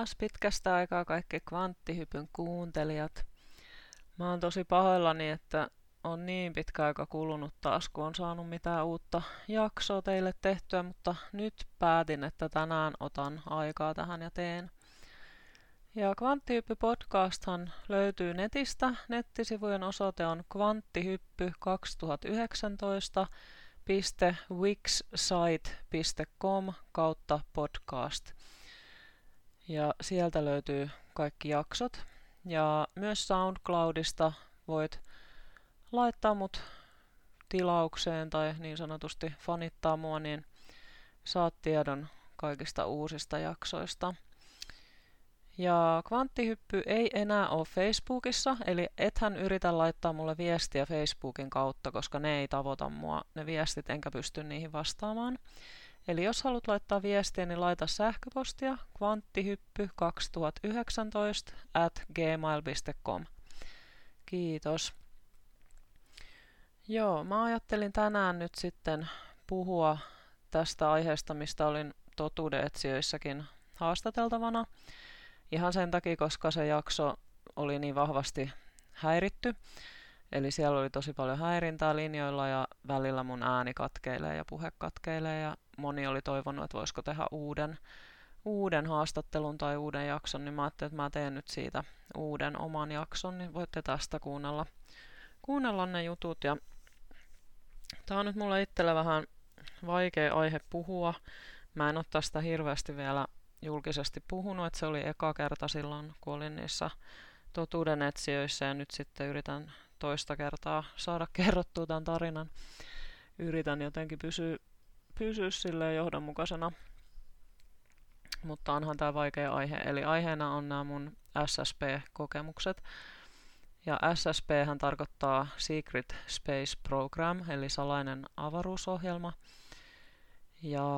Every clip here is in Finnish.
Taas pitkästä aikaa kaikki kvanttihypyn kuuntelijat. Mä oon tosi pahoillani, että on niin pitkä aika kulunut taas, kun on saanut mitään uutta jaksoa teille tehtyä, mutta nyt päätin, että tänään otan aikaa tähän ja teen. Ja Kvanttihyppy podcasthan löytyy netistä. Nettisivujen osoite on kvanttihyppy 2019.wixsite.com kautta podcast ja sieltä löytyy kaikki jaksot. Ja myös SoundCloudista voit laittaa mut tilaukseen tai niin sanotusti fanittaa mua, niin saat tiedon kaikista uusista jaksoista. Ja kvanttihyppy ei enää ole Facebookissa, eli ethän yritä laittaa mulle viestiä Facebookin kautta, koska ne ei tavoita mua, ne viestit, enkä pysty niihin vastaamaan. Eli jos haluat laittaa viestiä, niin laita sähköpostia kvanttihyppy2019 at gmail.com. Kiitos. Joo, mä ajattelin tänään nyt sitten puhua tästä aiheesta, mistä olin totuudeetsijöissäkin haastateltavana. Ihan sen takia, koska se jakso oli niin vahvasti häiritty. Eli siellä oli tosi paljon häirintää linjoilla ja välillä mun ääni katkeilee ja puhe katkeilee ja moni oli toivonut, että voisiko tehdä uuden, uuden haastattelun tai uuden jakson, niin mä ajattelin, että mä teen nyt siitä uuden oman jakson, niin voitte tästä kuunnella, kuunnella ne jutut. Ja tää on nyt mulle itselle vähän vaikea aihe puhua. Mä en ole tästä hirveästi vielä julkisesti puhunut, että se oli eka kerta silloin, kun olin niissä totuuden etsijöissä ja nyt sitten yritän toista kertaa saada kerrottua tämän tarinan. Yritän jotenkin pysyä, pysyä silleen johdonmukaisena. Mutta onhan tämä vaikea aihe. Eli aiheena on nämä mun SSP-kokemukset. Ja SSP hän tarkoittaa Secret Space Program, eli salainen avaruusohjelma. Ja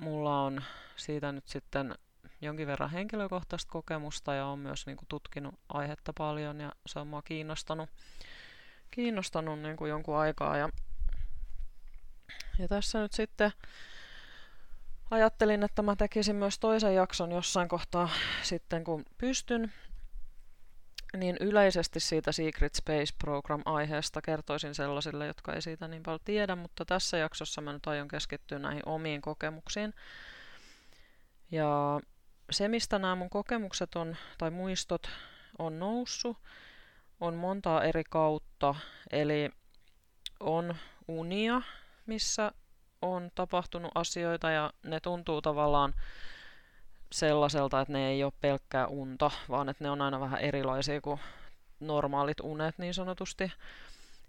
mulla on siitä nyt sitten jonkin verran henkilökohtaista kokemusta ja olen myös niin kuin, tutkinut aihetta paljon ja se on mua kiinnostanut, kiinnostanut niin kuin jonkun aikaa. Ja, ja tässä nyt sitten ajattelin, että mä tekisin myös toisen jakson jossain kohtaa sitten kun pystyn. Niin yleisesti siitä Secret Space Program-aiheesta kertoisin sellaisille, jotka ei siitä niin paljon tiedä, mutta tässä jaksossa mä nyt aion keskittyä näihin omiin kokemuksiin. Ja se, mistä nämä mun kokemukset on, tai muistot on noussut, on montaa eri kautta. Eli on unia, missä on tapahtunut asioita ja ne tuntuu tavallaan sellaiselta, että ne ei ole pelkkää unta, vaan että ne on aina vähän erilaisia kuin normaalit unet niin sanotusti.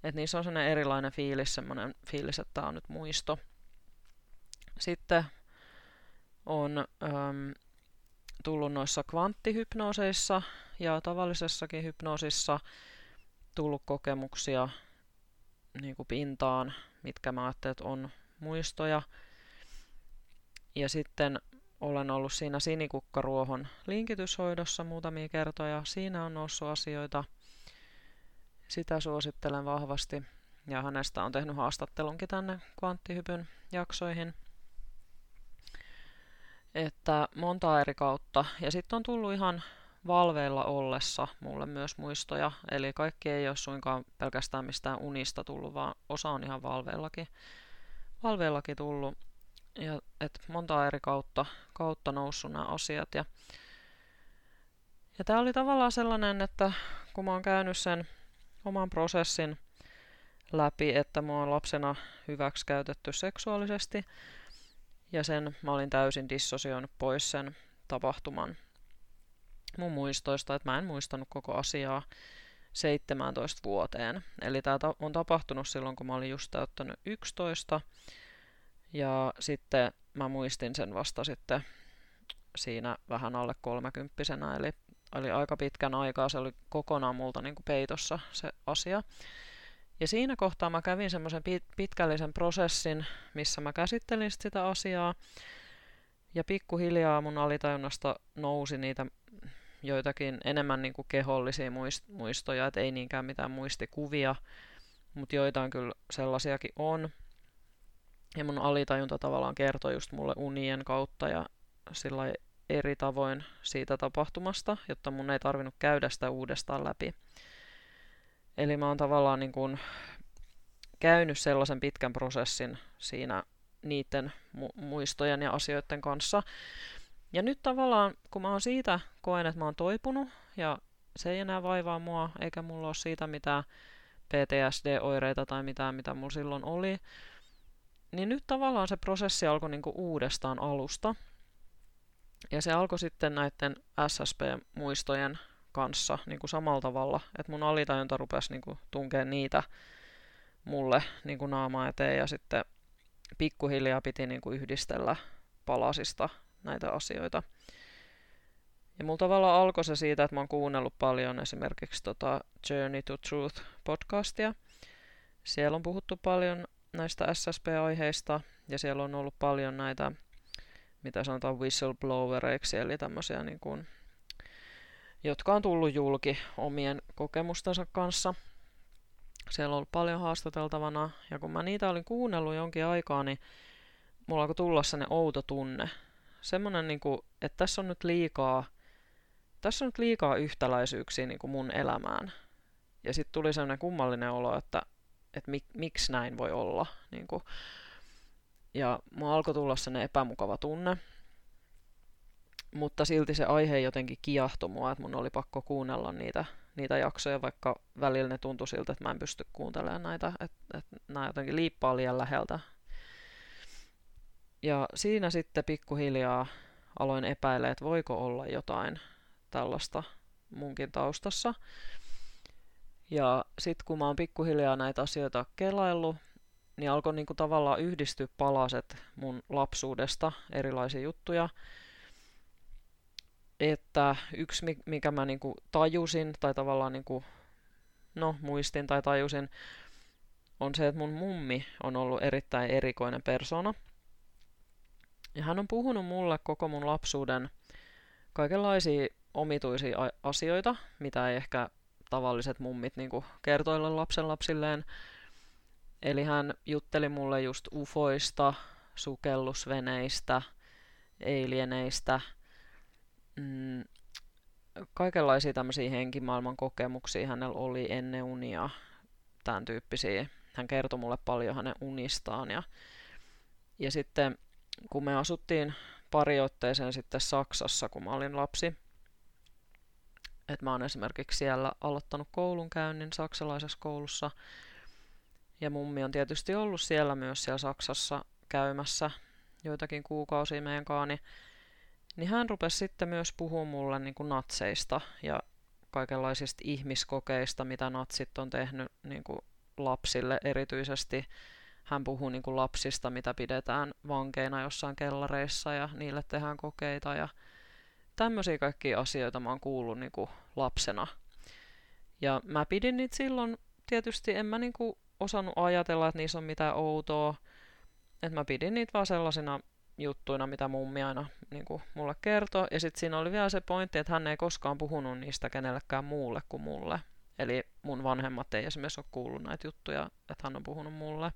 Että niissä on sellainen erilainen fiilis, semmoinen fiilis, että tämä on nyt muisto. Sitten on äm, tullut noissa kvanttihypnooseissa ja tavallisessakin hypnoosissa tullut kokemuksia niin kuin pintaan, mitkä mä ajattelin, että on muistoja. Ja sitten olen ollut siinä sinikukkaruohon linkityshoidossa muutamia kertoja. Siinä on noussut asioita. Sitä suosittelen vahvasti. Ja hänestä on tehnyt haastattelunkin tänne kvanttihypyn jaksoihin – että monta eri kautta. Ja sitten on tullut ihan valveilla ollessa mulle myös muistoja, eli kaikki ei ole suinkaan pelkästään mistään unista tullut, vaan osa on ihan valveillakin, valveillakin tullut. Ja et monta eri kautta, kautta noussut nämä asiat. Ja, ja tämä oli tavallaan sellainen, että kun mä oon käynyt sen oman prosessin läpi, että mua on lapsena hyväksikäytetty seksuaalisesti, ja sen mä olin täysin dissosioinut pois sen tapahtuman mun muistoista, että mä en muistanut koko asiaa 17 vuoteen. Eli tämä on tapahtunut silloin, kun mä olin just täyttänyt 11. Ja sitten mä muistin sen vasta sitten siinä vähän alle kolmekymppisenä, eli, eli aika pitkän aikaa se oli kokonaan multa niin kuin peitossa se asia. Ja siinä kohtaa mä kävin semmoisen pitkällisen prosessin, missä mä käsittelin sitä asiaa. Ja pikkuhiljaa mun alitajunnasta nousi niitä joitakin enemmän niin kuin kehollisia muistoja, että ei niinkään mitään muistikuvia, mutta joitain kyllä sellaisiakin on. Ja mun alitajunta tavallaan kertoi just mulle unien kautta ja sillä eri tavoin siitä tapahtumasta, jotta mun ei tarvinnut käydä sitä uudestaan läpi. Eli mä oon tavallaan niin kuin käynyt sellaisen pitkän prosessin siinä niiden mu- muistojen ja asioiden kanssa. Ja nyt tavallaan, kun mä oon siitä koen, että mä oon toipunut ja se ei enää vaivaa mua, eikä mulla ole siitä mitään PTSD-oireita tai mitään, mitä mulla silloin oli, niin nyt tavallaan se prosessi alkoi niinku uudestaan alusta. Ja se alkoi sitten näiden SSP-muistojen kanssa niin kuin samalla tavalla, että mun alitajunta rupesi niin tunkea niitä mulle niin kuin naamaa eteen ja sitten pikkuhiljaa piti niin kuin yhdistellä palasista näitä asioita. Ja mulla tavallaan alkoi se siitä, että mä oon kuunnellut paljon esimerkiksi tota Journey to Truth podcastia. Siellä on puhuttu paljon näistä SSP-aiheista ja siellä on ollut paljon näitä, mitä sanotaan whistleblowereiksi, eli tämmöisiä niin kuin, jotka on tullut julki omien kokemustensa kanssa. Siellä on ollut paljon haastateltavana ja kun mä niitä olin kuunnellut jonkin aikaa, niin mulla alkoi tulla sellainen outo tunne. Semmoinen, niin kuin, että tässä on nyt liikaa tässä on nyt liikaa yhtäläisyyksiä niin kuin mun elämään. Ja sitten tuli sellainen kummallinen olo, että, että mik, miksi näin voi olla. Niin kuin. Ja mua alkoi tulla sellainen epämukava tunne. Mutta silti se aihe jotenkin kiahtoi mua, että mun oli pakko kuunnella niitä, niitä jaksoja, vaikka välillä ne tuntui siltä, että mä en pysty kuuntelemaan näitä, että, että nämä jotenkin liippaa liian läheltä. Ja siinä sitten pikkuhiljaa aloin epäillä, että voiko olla jotain tällaista munkin taustassa. Ja sitten kun mä oon pikkuhiljaa näitä asioita kelaillut, niin alkoi niinku tavallaan yhdistyä palaset mun lapsuudesta, erilaisia juttuja. Että yksi, mikä mä niinku tajusin, tai tavallaan niinku, no, muistin tai tajusin, on se, että mun mummi on ollut erittäin erikoinen persona. Ja hän on puhunut mulle koko mun lapsuuden kaikenlaisia omituisia asioita, mitä ei ehkä tavalliset mummit niin kertoilla lapsen lapsilleen. Eli hän jutteli mulle just ufoista, sukellusveneistä, eilieneistä, mm, kaikenlaisia tämmöisiä henkimaailman kokemuksia hänellä oli ennen unia, tämän tyyppisiä. Hän kertoi mulle paljon hänen unistaan ja, ja sitten kun me asuttiin pari otteeseen sitten Saksassa, kun mä olin lapsi, että mä oon esimerkiksi siellä aloittanut koulunkäynnin saksalaisessa koulussa. Ja mummi on tietysti ollut siellä myös siellä Saksassa käymässä joitakin kuukausia meidän kaani. Niin hän rupesi sitten myös puhumaan mulle niin kuin natseista ja kaikenlaisista ihmiskokeista, mitä natsit on tehnyt niin kuin lapsille erityisesti. Hän puhuu niin kuin lapsista, mitä pidetään vankeina jossain kellareissa ja niille tehdään kokeita ja tämmöisiä kaikkia asioita mä oon kuullut niin kuin lapsena. Ja mä pidin niitä silloin, tietysti en mä niin kuin osannut ajatella, että niissä on mitään outoa. Että mä pidin niitä vaan sellaisina juttuina, mitä mummi aina niin kuin mulle kertoi. Ja sitten siinä oli vielä se pointti, että hän ei koskaan puhunut niistä kenellekään muulle kuin mulle. Eli mun vanhemmat ei esimerkiksi ole kuullut näitä juttuja, että hän on puhunut mulle.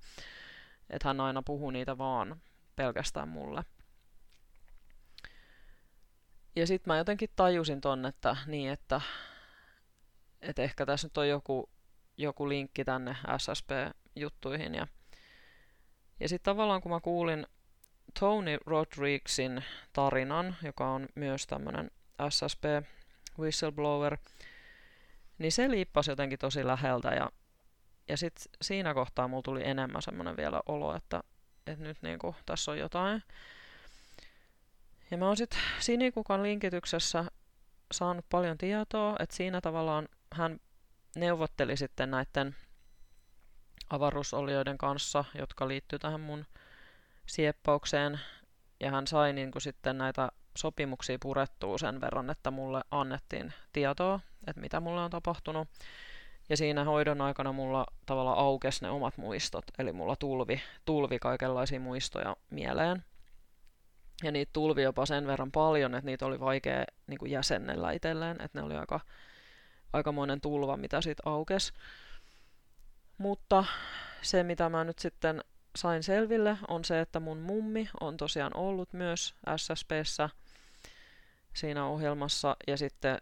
Että hän aina puhuu niitä vaan pelkästään mulle. Ja sitten mä jotenkin tajusin ton, että niin, että, että ehkä tässä nyt on joku, joku linkki tänne SSP-juttuihin. Ja, ja sitten tavallaan kun mä kuulin Tony Rodriguezin tarinan, joka on myös tämmöinen SSP whistleblower, niin se liippasi jotenkin tosi läheltä ja, ja sitten siinä kohtaa mulla tuli enemmän semmoinen vielä olo, että, että nyt niinku, tässä on jotain. Ja mä oon sitten Sinikukan linkityksessä saanut paljon tietoa, että siinä tavallaan hän neuvotteli sitten näiden avaruusolioiden kanssa, jotka liittyy tähän mun sieppaukseen. Ja hän sai niin kuin sitten näitä sopimuksia purettua sen verran, että mulle annettiin tietoa, että mitä mulle on tapahtunut. Ja siinä hoidon aikana mulla tavallaan aukesi ne omat muistot, eli mulla tulvi, tulvi kaikenlaisia muistoja mieleen. Ja niitä tulvi jopa sen verran paljon, että niitä oli vaikea niin kuin jäsennellä itselleen, että ne oli aika, aikamoinen tulva, mitä siitä aukes. Mutta se, mitä mä nyt sitten sain selville, on se, että mun mummi on tosiaan ollut myös SSPssä siinä ohjelmassa ja sitten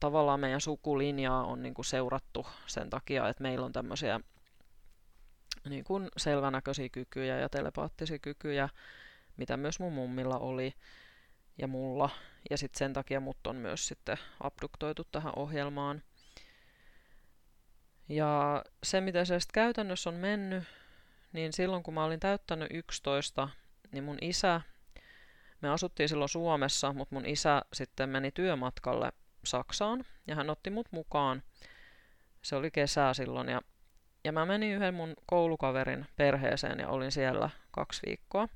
tavallaan meidän sukulinjaa on niin kuin seurattu sen takia, että meillä on tämmöisiä niin kuin selvänäköisiä kykyjä ja telepaattisia kykyjä, mitä myös mun mummilla oli ja mulla. Ja sitten sen takia mut on myös sitten abduktoitu tähän ohjelmaan. Ja se, miten se sitten käytännössä on mennyt, niin silloin kun mä olin täyttänyt 11, niin mun isä, me asuttiin silloin Suomessa, mutta mun isä sitten meni työmatkalle Saksaan ja hän otti mut mukaan. Se oli kesää silloin ja, ja mä menin yhden mun koulukaverin perheeseen ja olin siellä kaksi viikkoa.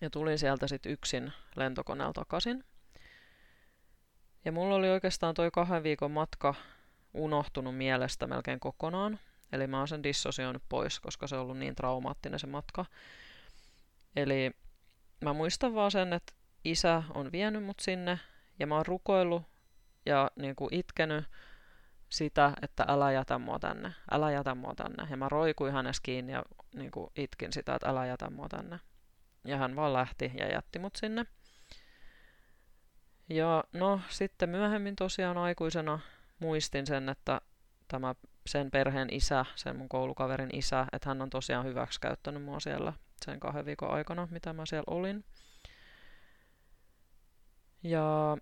Ja tulin sieltä sitten yksin lentokoneella takaisin. Ja mulla oli oikeastaan toi kahden viikon matka unohtunut mielestä melkein kokonaan. Eli mä oon sen dissosioinut pois, koska se on ollut niin traumaattinen se matka. Eli mä muistan vaan sen, että isä on vienyt mut sinne ja mä oon rukoillut ja niin kuin itkenyt sitä, että älä jätä mua tänne, älä jätä mua tänne. Ja mä roikuin hänessä kiinni ja niin kuin itkin sitä, että älä jätä mua tänne. Ja hän vaan lähti ja jätti mut sinne. Ja no sitten myöhemmin tosiaan aikuisena muistin sen, että tämä sen perheen isä, sen mun koulukaverin isä, että hän on tosiaan hyväksi käyttänyt mua siellä sen kahden viikon aikana, mitä mä siellä olin. Ja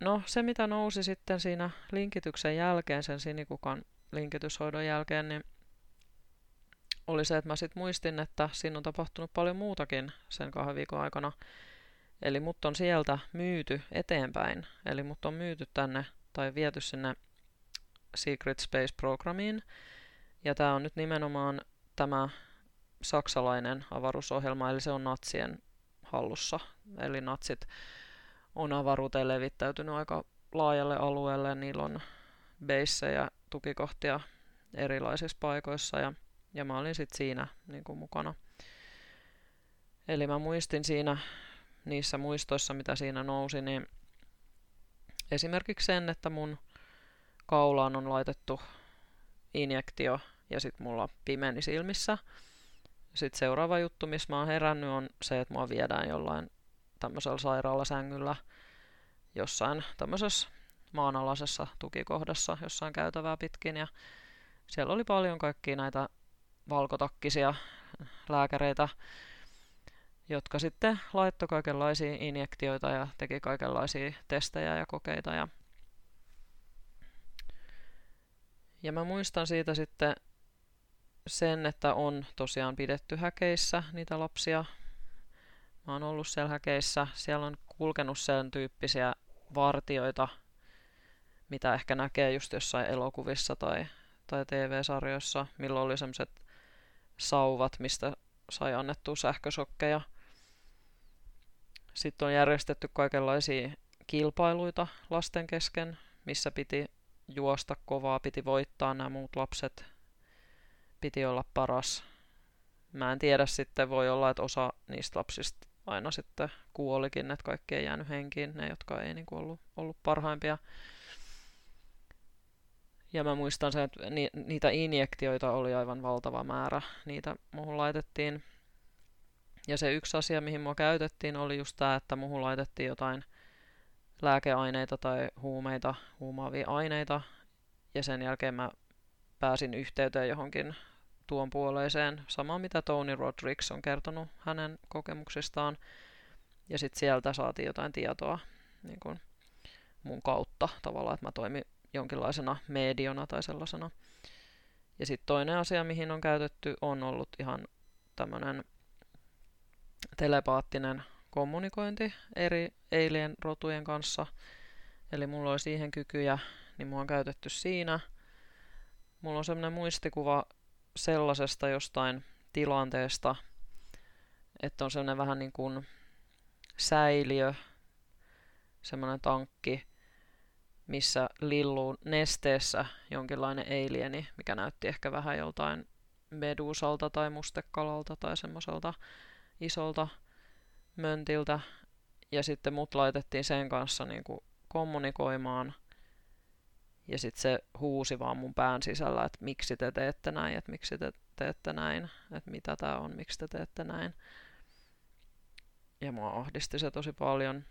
no se, mitä nousi sitten siinä linkityksen jälkeen, sen sinikukan linkityshoidon jälkeen, niin oli se, että mä sitten muistin, että siinä on tapahtunut paljon muutakin sen kahden viikon aikana. Eli mut on sieltä myyty eteenpäin. Eli mut on myyty tänne tai viety sinne Secret Space Programiin. Ja tämä on nyt nimenomaan tämä saksalainen avaruusohjelma, eli se on natsien hallussa. Eli natsit on avaruuteen levittäytynyt aika laajalle alueelle. Niillä on beissejä, tukikohtia erilaisissa paikoissa ja, ja mä olin sitten siinä niin kuin mukana. Eli mä muistin siinä niissä muistoissa, mitä siinä nousi, niin esimerkiksi sen, että mun kaulaan on laitettu injektio ja sitten mulla pimeni silmissä. Sitten seuraava juttu, missä mä oon herännyt, on se, että mua viedään jollain tämmöisellä sairaalasängyllä jossain tämmöisessä maanalaisessa tukikohdassa jossain käytävää pitkin. Ja siellä oli paljon kaikkia näitä valkotakkisia lääkäreitä, jotka sitten laittoi kaikenlaisia injektioita ja teki kaikenlaisia testejä ja kokeita. Ja, ja mä muistan siitä sitten sen, että on tosiaan pidetty häkeissä niitä lapsia Mä oon ollut siellä häkeissä. Siellä on kulkenut sen tyyppisiä vartioita, mitä ehkä näkee just jossain elokuvissa tai, tai TV-sarjoissa, milloin oli semmoiset sauvat, mistä sai annettua sähkösokkeja. Sitten on järjestetty kaikenlaisia kilpailuita lasten kesken, missä piti juosta kovaa, piti voittaa nämä muut lapset, piti olla paras. Mä en tiedä sitten, voi olla, että osa niistä lapsista aina sitten kuolikin, että kaikki ei jäänyt henkiin, ne jotka ei niin kuin ollut, ollut parhaimpia. Ja mä muistan sen, että ni, niitä injektioita oli aivan valtava määrä. Niitä muuhun laitettiin. Ja se yksi asia, mihin mua käytettiin, oli just tämä, että muuhun laitettiin jotain lääkeaineita tai huumeita, huumaavia aineita. Ja sen jälkeen mä pääsin yhteyteen johonkin tuon puoleiseen. Sama mitä Tony Rodriguez on kertonut hänen kokemuksistaan. Ja sitten sieltä saatiin jotain tietoa niin kun mun kautta tavallaan, että mä toimin jonkinlaisena mediona tai sellaisena. Ja sitten toinen asia, mihin on käytetty, on ollut ihan tämmöinen telepaattinen kommunikointi eri eilien rotujen kanssa. Eli mulla oli siihen kykyjä, niin mua on käytetty siinä. Mulla on semmoinen muistikuva sellaisesta jostain tilanteesta, että on sellainen vähän niin kuin säiliö, semmoinen tankki, missä lilluu nesteessä jonkinlainen eilieni, mikä näytti ehkä vähän joltain medusalta tai mustekalalta tai semmoiselta isolta möntiltä. Ja sitten mut laitettiin sen kanssa niin kuin kommunikoimaan ja sitten se huusi vaan mun pään sisällä, että miksi te teette näin, että miksi te teette näin, että mitä tämä on, miksi te teette näin. Ja mua ahdisti se tosi paljon.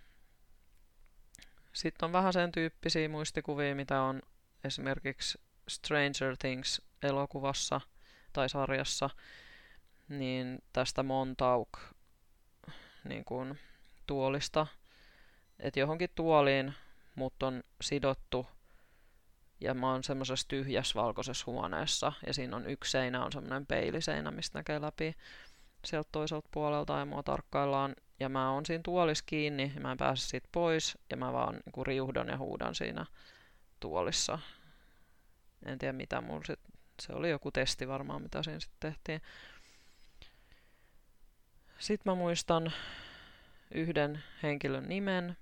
Sitten on vähän sen tyyppisiä muistikuvia, mitä on esimerkiksi Stranger Things elokuvassa tai sarjassa, niin tästä Montauk niin kuin, tuolista, että johonkin tuoliin mut on sidottu ja mä oon semmoisessa tyhjässä valkoisessa huoneessa ja siinä on yksi seinä, on semmoinen peiliseinä, mistä näkee läpi sieltä toiselta puolelta ja mua tarkkaillaan ja mä oon siinä tuolissa kiinni ja mä en pääse siitä pois ja mä vaan niin riuhdon ja huudan siinä tuolissa. En tiedä mitä mulla sit, se oli joku testi varmaan mitä siinä sitten tehtiin. Sitten mä muistan yhden henkilön nimen.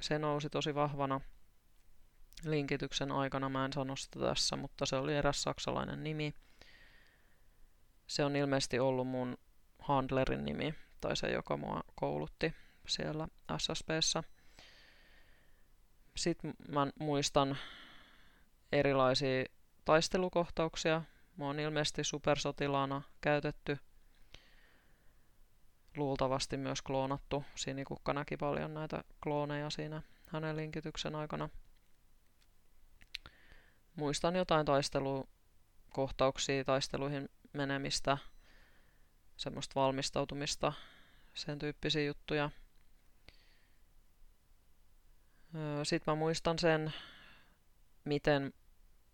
Se nousi tosi vahvana linkityksen aikana. Mä en sano sitä tässä, mutta se oli eräs saksalainen nimi. Se on ilmeisesti ollut mun handlerin nimi, tai se, joka mua koulutti siellä SSPssä. Sitten mä muistan erilaisia taistelukohtauksia. Mä oon ilmeisesti supersotilaana käytetty – luultavasti myös kloonattu. Sinikukka näki paljon näitä klooneja siinä hänen linkityksen aikana. Muistan jotain taistelukohtauksia, taisteluihin menemistä, semmoista valmistautumista, sen tyyppisiä juttuja. Sitten mä muistan sen, miten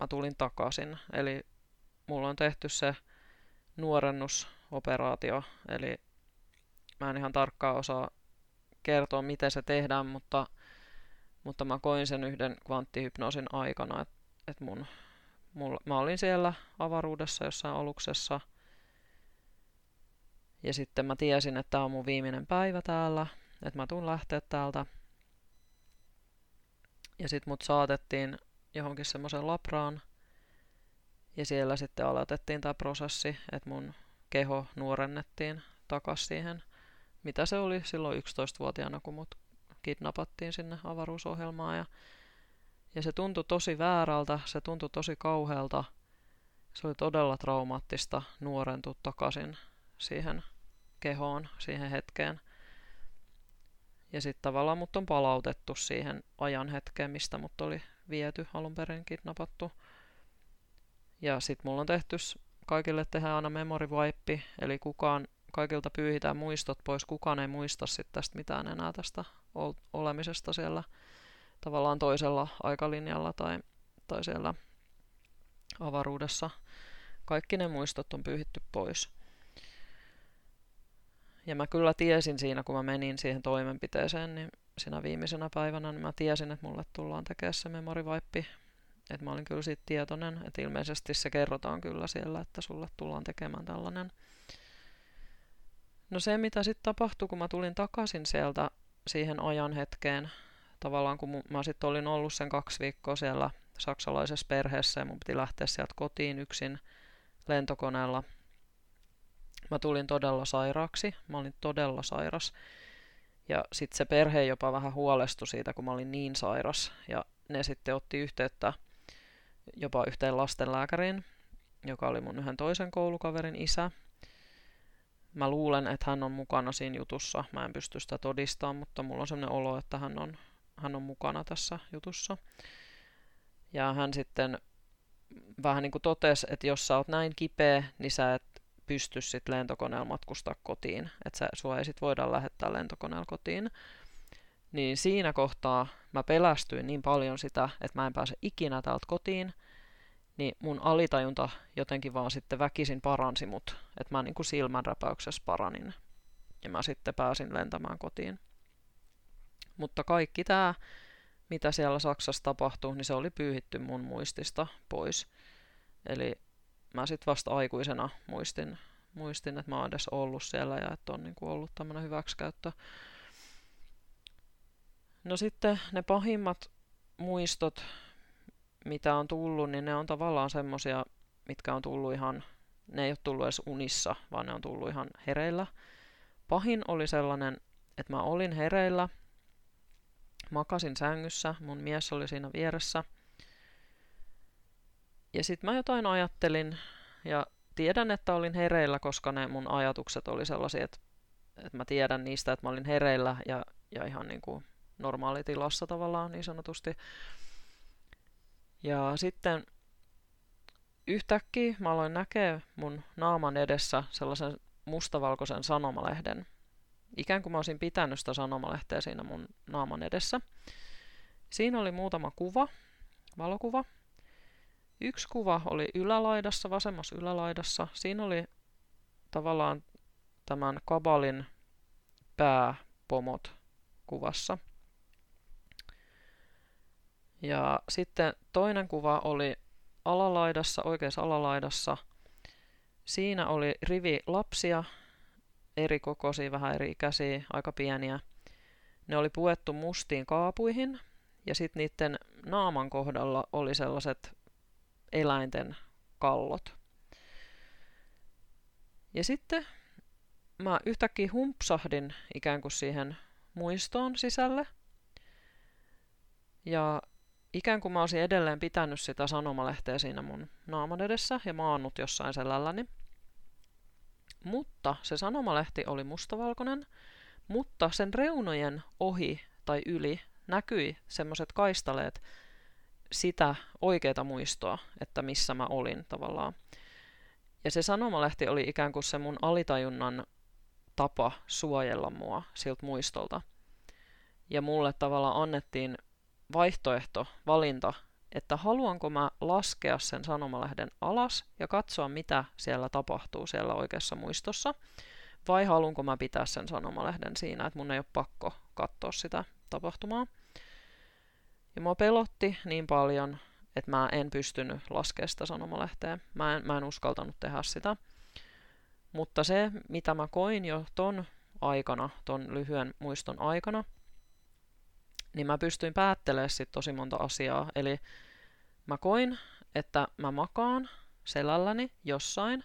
mä tulin takaisin. Eli mulla on tehty se nuorennusoperaatio, eli Mä en ihan tarkkaan osaa kertoa, miten se tehdään, mutta, mutta mä koin sen yhden kvanttihypnoosin aikana, että et mun, mulla, mä olin siellä avaruudessa jossain aluksessa, ja sitten mä tiesin, että tämä on mun viimeinen päivä täällä, että mä tuun lähteä täältä. Ja sitten mut saatettiin johonkin semmoisen labraan, ja siellä sitten aloitettiin tämä prosessi, että mun keho nuorennettiin takaisin siihen mitä se oli silloin 11-vuotiaana, kun mut kidnappattiin sinne avaruusohjelmaan. Ja, ja se tuntui tosi väärältä, se tuntui tosi kauhealta. Se oli todella traumaattista nuorentua takaisin siihen kehoon, siihen hetkeen. Ja sitten tavallaan mut on palautettu siihen ajan hetkeen, mistä mut oli viety alun perin kidnappattu. Ja sitten mulla on tehty kaikille tehdään aina memory wipe, eli kukaan kaikilta pyyhitään muistot pois. Kukaan ei muista sitten tästä mitään enää tästä olemisesta siellä tavallaan toisella aikalinjalla tai, tai siellä avaruudessa. Kaikki ne muistot on pyyhitty pois. Ja mä kyllä tiesin siinä, kun mä menin siihen toimenpiteeseen, niin siinä viimeisenä päivänä, niin mä tiesin, että mulle tullaan tekemään se memory wipe. Että mä olin kyllä siitä tietoinen, että ilmeisesti se kerrotaan kyllä siellä, että sulle tullaan tekemään tällainen No se, mitä sitten tapahtui, kun mä tulin takaisin sieltä siihen ajan hetkeen, tavallaan kun mä sitten olin ollut sen kaksi viikkoa siellä saksalaisessa perheessä ja mun piti lähteä sieltä kotiin yksin lentokoneella. Mä tulin todella sairaaksi, mä olin todella sairas. Ja sitten se perhe jopa vähän huolestui siitä, kun mä olin niin sairas. Ja ne sitten otti yhteyttä jopa yhteen lastenlääkäriin, joka oli mun yhden toisen koulukaverin isä. Mä luulen, että hän on mukana siinä jutussa. Mä en pysty sitä todistamaan, mutta mulla on sellainen olo, että hän on, hän on mukana tässä jutussa. Ja hän sitten vähän niin kuin totesi, että jos sä oot näin kipeä, niin sä et pysty sitten lentokoneella matkustaa kotiin. Että sä, sua ei sit voida lähettää lentokoneella kotiin. Niin siinä kohtaa mä pelästyin niin paljon sitä, että mä en pääse ikinä täältä kotiin – niin mun alitajunta jotenkin vaan sitten väkisin paransi mut, että mä niin kuin silmänräpäyksessä paranin. Ja mä sitten pääsin lentämään kotiin. Mutta kaikki tämä, mitä siellä Saksassa tapahtui, niin se oli pyyhitty mun muistista pois. Eli mä sitten vasta aikuisena muistin, muistin, että mä oon edes ollut siellä ja että on niin kuin ollut tämmöinen hyväksikäyttö. No sitten ne pahimmat muistot, mitä on tullut, niin ne on tavallaan semmosia, mitkä on tullut ihan, ne ei ole tullut edes unissa, vaan ne on tullut ihan hereillä. Pahin oli sellainen, että mä olin hereillä, makasin sängyssä, mun mies oli siinä vieressä. Ja sitten mä jotain ajattelin ja tiedän, että olin hereillä, koska ne mun ajatukset oli sellaisia, että, että mä tiedän niistä, että mä olin hereillä ja, ja ihan niin kuin normaalitilassa tavallaan niin sanotusti. Ja sitten yhtäkkiä mä aloin näkeä mun naaman edessä sellaisen mustavalkoisen sanomalehden. Ikään kuin mä olisin pitänyt sitä sanomalehteä siinä mun naaman edessä. Siinä oli muutama kuva, valokuva. Yksi kuva oli ylälaidassa, vasemmassa ylälaidassa. Siinä oli tavallaan tämän kabalin pääpomot kuvassa. Ja sitten toinen kuva oli alalaidassa, oikeassa alalaidassa. Siinä oli rivi lapsia, eri kokoisia, vähän eri ikäisiä, aika pieniä. Ne oli puettu mustiin kaapuihin ja sitten niiden naaman kohdalla oli sellaiset eläinten kallot. Ja sitten mä yhtäkkiä humpsahdin ikään kuin siihen muistoon sisälle. Ja ikään kuin mä olisin edelleen pitänyt sitä sanomalehteä siinä mun naaman edessä ja maannut jossain selälläni. Mutta se sanomalehti oli mustavalkoinen, mutta sen reunojen ohi tai yli näkyi semmoiset kaistaleet sitä oikeaa muistoa, että missä mä olin tavallaan. Ja se sanomalehti oli ikään kuin se mun alitajunnan tapa suojella mua siltä muistolta. Ja mulle tavallaan annettiin vaihtoehto, valinta, että haluanko mä laskea sen sanomalehden alas ja katsoa, mitä siellä tapahtuu siellä oikeassa muistossa, vai haluanko mä pitää sen sanomalehden siinä, että mun ei ole pakko katsoa sitä tapahtumaa. Ja mua pelotti niin paljon, että mä en pystynyt laskemaan sitä sanomalehteä. Mä en, mä en uskaltanut tehdä sitä. Mutta se, mitä mä koin jo ton aikana, ton lyhyen muiston aikana, niin mä pystyin päättelemään sit tosi monta asiaa. Eli mä koin, että mä makaan selälläni jossain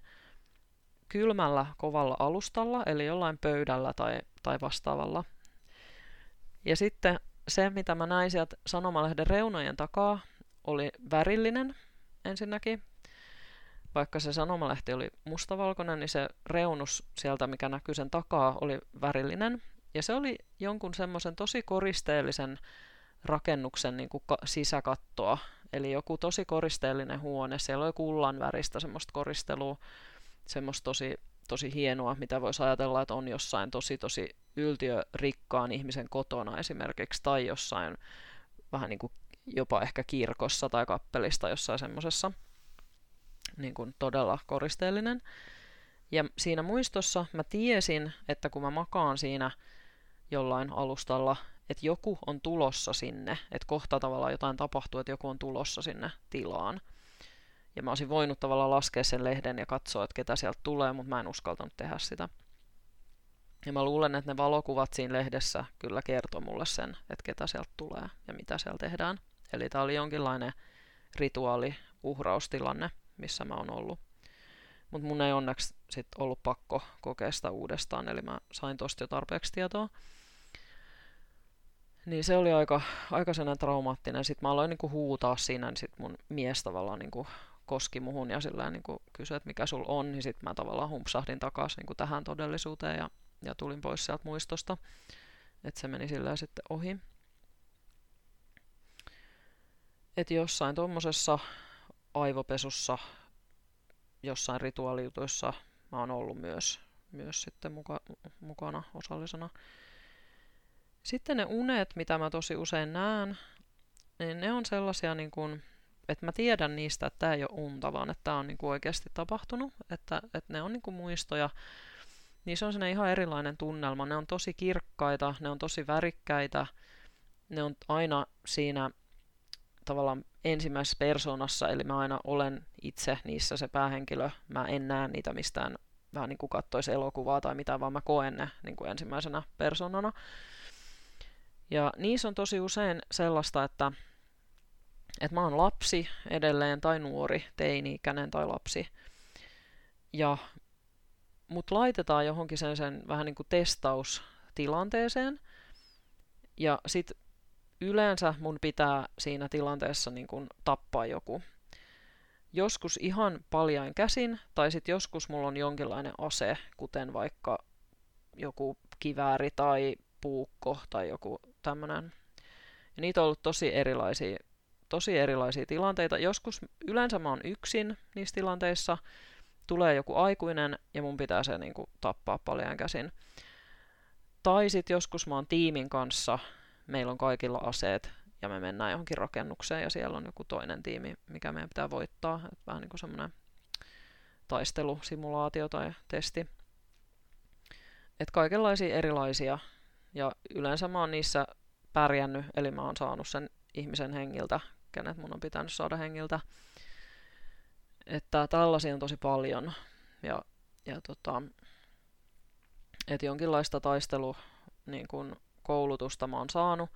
kylmällä kovalla alustalla, eli jollain pöydällä tai, tai vastaavalla. Ja sitten se, mitä mä näin sieltä sanomalehden reunojen takaa, oli värillinen ensinnäkin. Vaikka se sanomalehti oli mustavalkoinen, niin se reunus sieltä, mikä näkyy sen takaa, oli värillinen. Ja se oli jonkun semmoisen tosi koristeellisen rakennuksen niin kuin sisäkattoa. Eli joku tosi koristeellinen huone. Siellä oli kullan väristä semmoista koristelua, semmoista tosi, tosi hienoa, mitä voisi ajatella, että on jossain tosi tosi yltiörikkaan ihmisen kotona esimerkiksi, tai jossain vähän niin kuin jopa ehkä kirkossa tai kappelista jossain semmoisessa niin kuin todella koristeellinen. Ja siinä muistossa mä tiesin, että kun mä makaan siinä jollain alustalla, että joku on tulossa sinne, että kohta tavallaan jotain tapahtuu, että joku on tulossa sinne tilaan. Ja mä olisin voinut tavallaan laskea sen lehden ja katsoa, että ketä sieltä tulee, mutta mä en uskaltanut tehdä sitä. Ja mä luulen, että ne valokuvat siinä lehdessä kyllä kertoo mulle sen, että ketä sieltä tulee ja mitä siellä tehdään. Eli tämä oli jonkinlainen rituaali, uhraustilanne, missä mä oon ollut. Mutta mun ei onneksi sit ollut pakko kokea sitä uudestaan, eli mä sain tosta jo tarpeeksi tietoa. Niin se oli aika, aika sellainen traumaattinen. Sitten mä aloin niinku huutaa siinä, niin sit mun mies tavallaan niinku koski muhun ja sillä niinku kysyi, että mikä sul on, niin sitten mä tavallaan humpsahdin takaisin niinku tähän todellisuuteen ja, ja tulin pois sieltä muistosta. Että se meni sillä sitten ohi. Että jossain tuommoisessa aivopesussa, jossain rituaalijutuissa mä oon ollut myös, myös sitten muka, mukana osallisena. Sitten ne unet, mitä mä tosi usein näen, niin ne on sellaisia, niin kuin, että mä tiedän niistä, että tämä ei ole unta, vaan että tämä on niin kuin oikeasti tapahtunut, että, että ne on niin kuin muistoja. Se on sellainen ihan erilainen tunnelma. Ne on tosi kirkkaita, ne on tosi värikkäitä, ne on aina siinä tavallaan ensimmäisessä persoonassa, eli mä aina olen itse niissä se päähenkilö. Mä en näe niitä mistään vähän niin kuin kattoisi elokuvaa tai mitä, vaan mä koen ne niin kuin ensimmäisenä persoonana. Ja niissä on tosi usein sellaista, että, että mä oon lapsi edelleen tai nuori, teini-ikäinen tai lapsi. Ja mut laitetaan johonkin sen, sen vähän niin kuin testaustilanteeseen. Ja sit yleensä mun pitää siinä tilanteessa niin kuin tappaa joku. joskus ihan paljain käsin, tai sitten joskus mulla on jonkinlainen ase, kuten vaikka joku kivääri tai puukko tai joku tämmöinen. Ja niitä on ollut tosi erilaisia, tosi erilaisia tilanteita. Joskus yleensä mä oon yksin niissä tilanteissa, tulee joku aikuinen ja mun pitää se niin kuin, tappaa paljain käsin. Tai sitten joskus mä oon tiimin kanssa, meillä on kaikilla aseet ja me mennään johonkin rakennukseen ja siellä on joku toinen tiimi, mikä meidän pitää voittaa. Et vähän niin kuin semmoinen taistelusimulaatio tai testi. Et kaikenlaisia erilaisia ja yleensä mä oon niissä pärjännyt, eli mä oon saanut sen ihmisen hengiltä, kenet mun on pitänyt saada hengiltä. Että tällaisia on tosi paljon. Ja, ja tota, että jonkinlaista taistelu niin kun koulutusta mä oon saanut.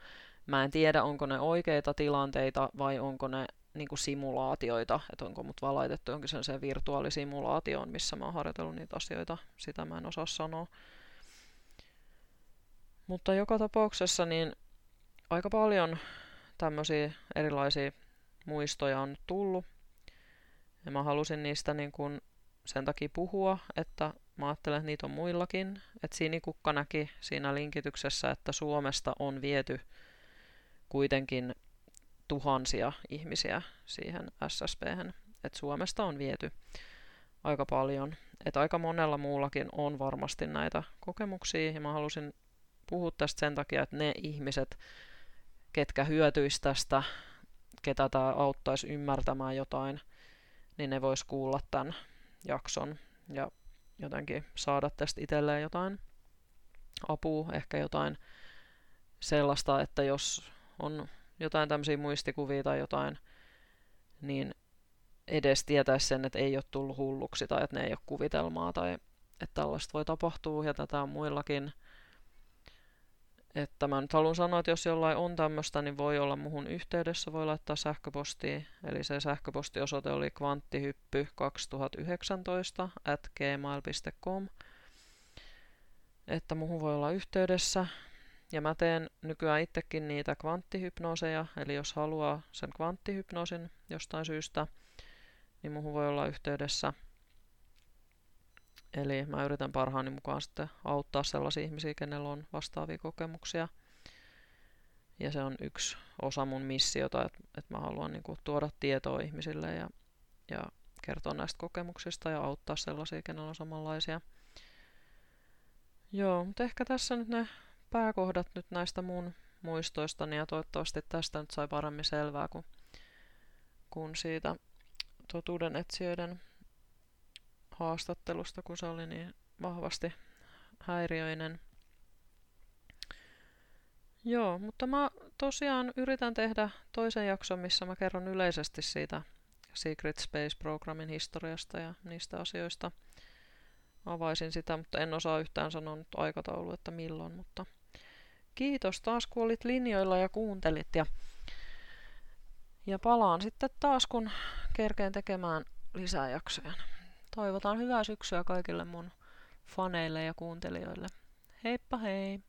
Mä en tiedä, onko ne oikeita tilanteita vai onko ne niin kuin simulaatioita, että onko mut vaan laitettu jonkin sen virtuaalisimulaatioon, missä mä oon harjoitellut niitä asioita. Sitä mä en osaa sanoa. Mutta joka tapauksessa niin aika paljon tämmöisiä erilaisia muistoja on tullut. Ja mä halusin niistä niin kuin sen takia puhua, että mä ajattelen, että niitä on muillakin. Että Sinikukka näki siinä linkityksessä, että Suomesta on viety kuitenkin tuhansia ihmisiä siihen ssp Että Suomesta on viety aika paljon. Että aika monella muullakin on varmasti näitä kokemuksia ja mä halusin puhua tästä sen takia, että ne ihmiset, ketkä hyötyisivät tästä, ketä tämä auttaisi ymmärtämään jotain, niin ne vois kuulla tämän jakson ja jotenkin saada tästä itselleen jotain apua, ehkä jotain sellaista, että jos on jotain tämmöisiä muistikuvia tai jotain, niin edes tietäisi sen, että ei ole tullut hulluksi tai että ne ei ole kuvitelmaa tai että tällaista voi tapahtua ja tätä on muillakin. Että mä nyt haluan sanoa, että jos jollain on tämmöistä, niin voi olla muhun yhteydessä, voi laittaa sähköpostia. Eli se sähköpostiosoite oli kvanttihyppy2019 at gmail.com. Että muhun voi olla yhteydessä. Ja mä teen nykyään itsekin niitä kvanttihypnooseja, eli jos haluaa sen kvanttihypnoosin jostain syystä, niin muhun voi olla yhteydessä. Eli mä yritän parhaani mukaan sitten auttaa sellaisia ihmisiä, kenellä on vastaavia kokemuksia. Ja se on yksi osa mun missiota, että, että mä haluan niin kuin, tuoda tietoa ihmisille ja, ja kertoa näistä kokemuksista ja auttaa sellaisia, kenellä on samanlaisia. Joo, mutta ehkä tässä nyt ne pääkohdat nyt näistä mun muistoistani ja toivottavasti tästä nyt sai paremmin selvää kuin, kuin siitä totuuden etsijöiden haastattelusta, kun se oli niin vahvasti häiriöinen. Joo, mutta mä tosiaan yritän tehdä toisen jakson, missä mä kerron yleisesti siitä Secret Space-programmin historiasta ja niistä asioista. Avaisin sitä, mutta en osaa yhtään sanoa nyt aikataulu, että milloin, mutta kiitos taas kun olit linjoilla ja kuuntelit ja, ja palaan sitten taas kun kerkeen tekemään lisää jaksoja. Toivotan hyvää syksyä kaikille mun faneille ja kuuntelijoille. Heippa hei!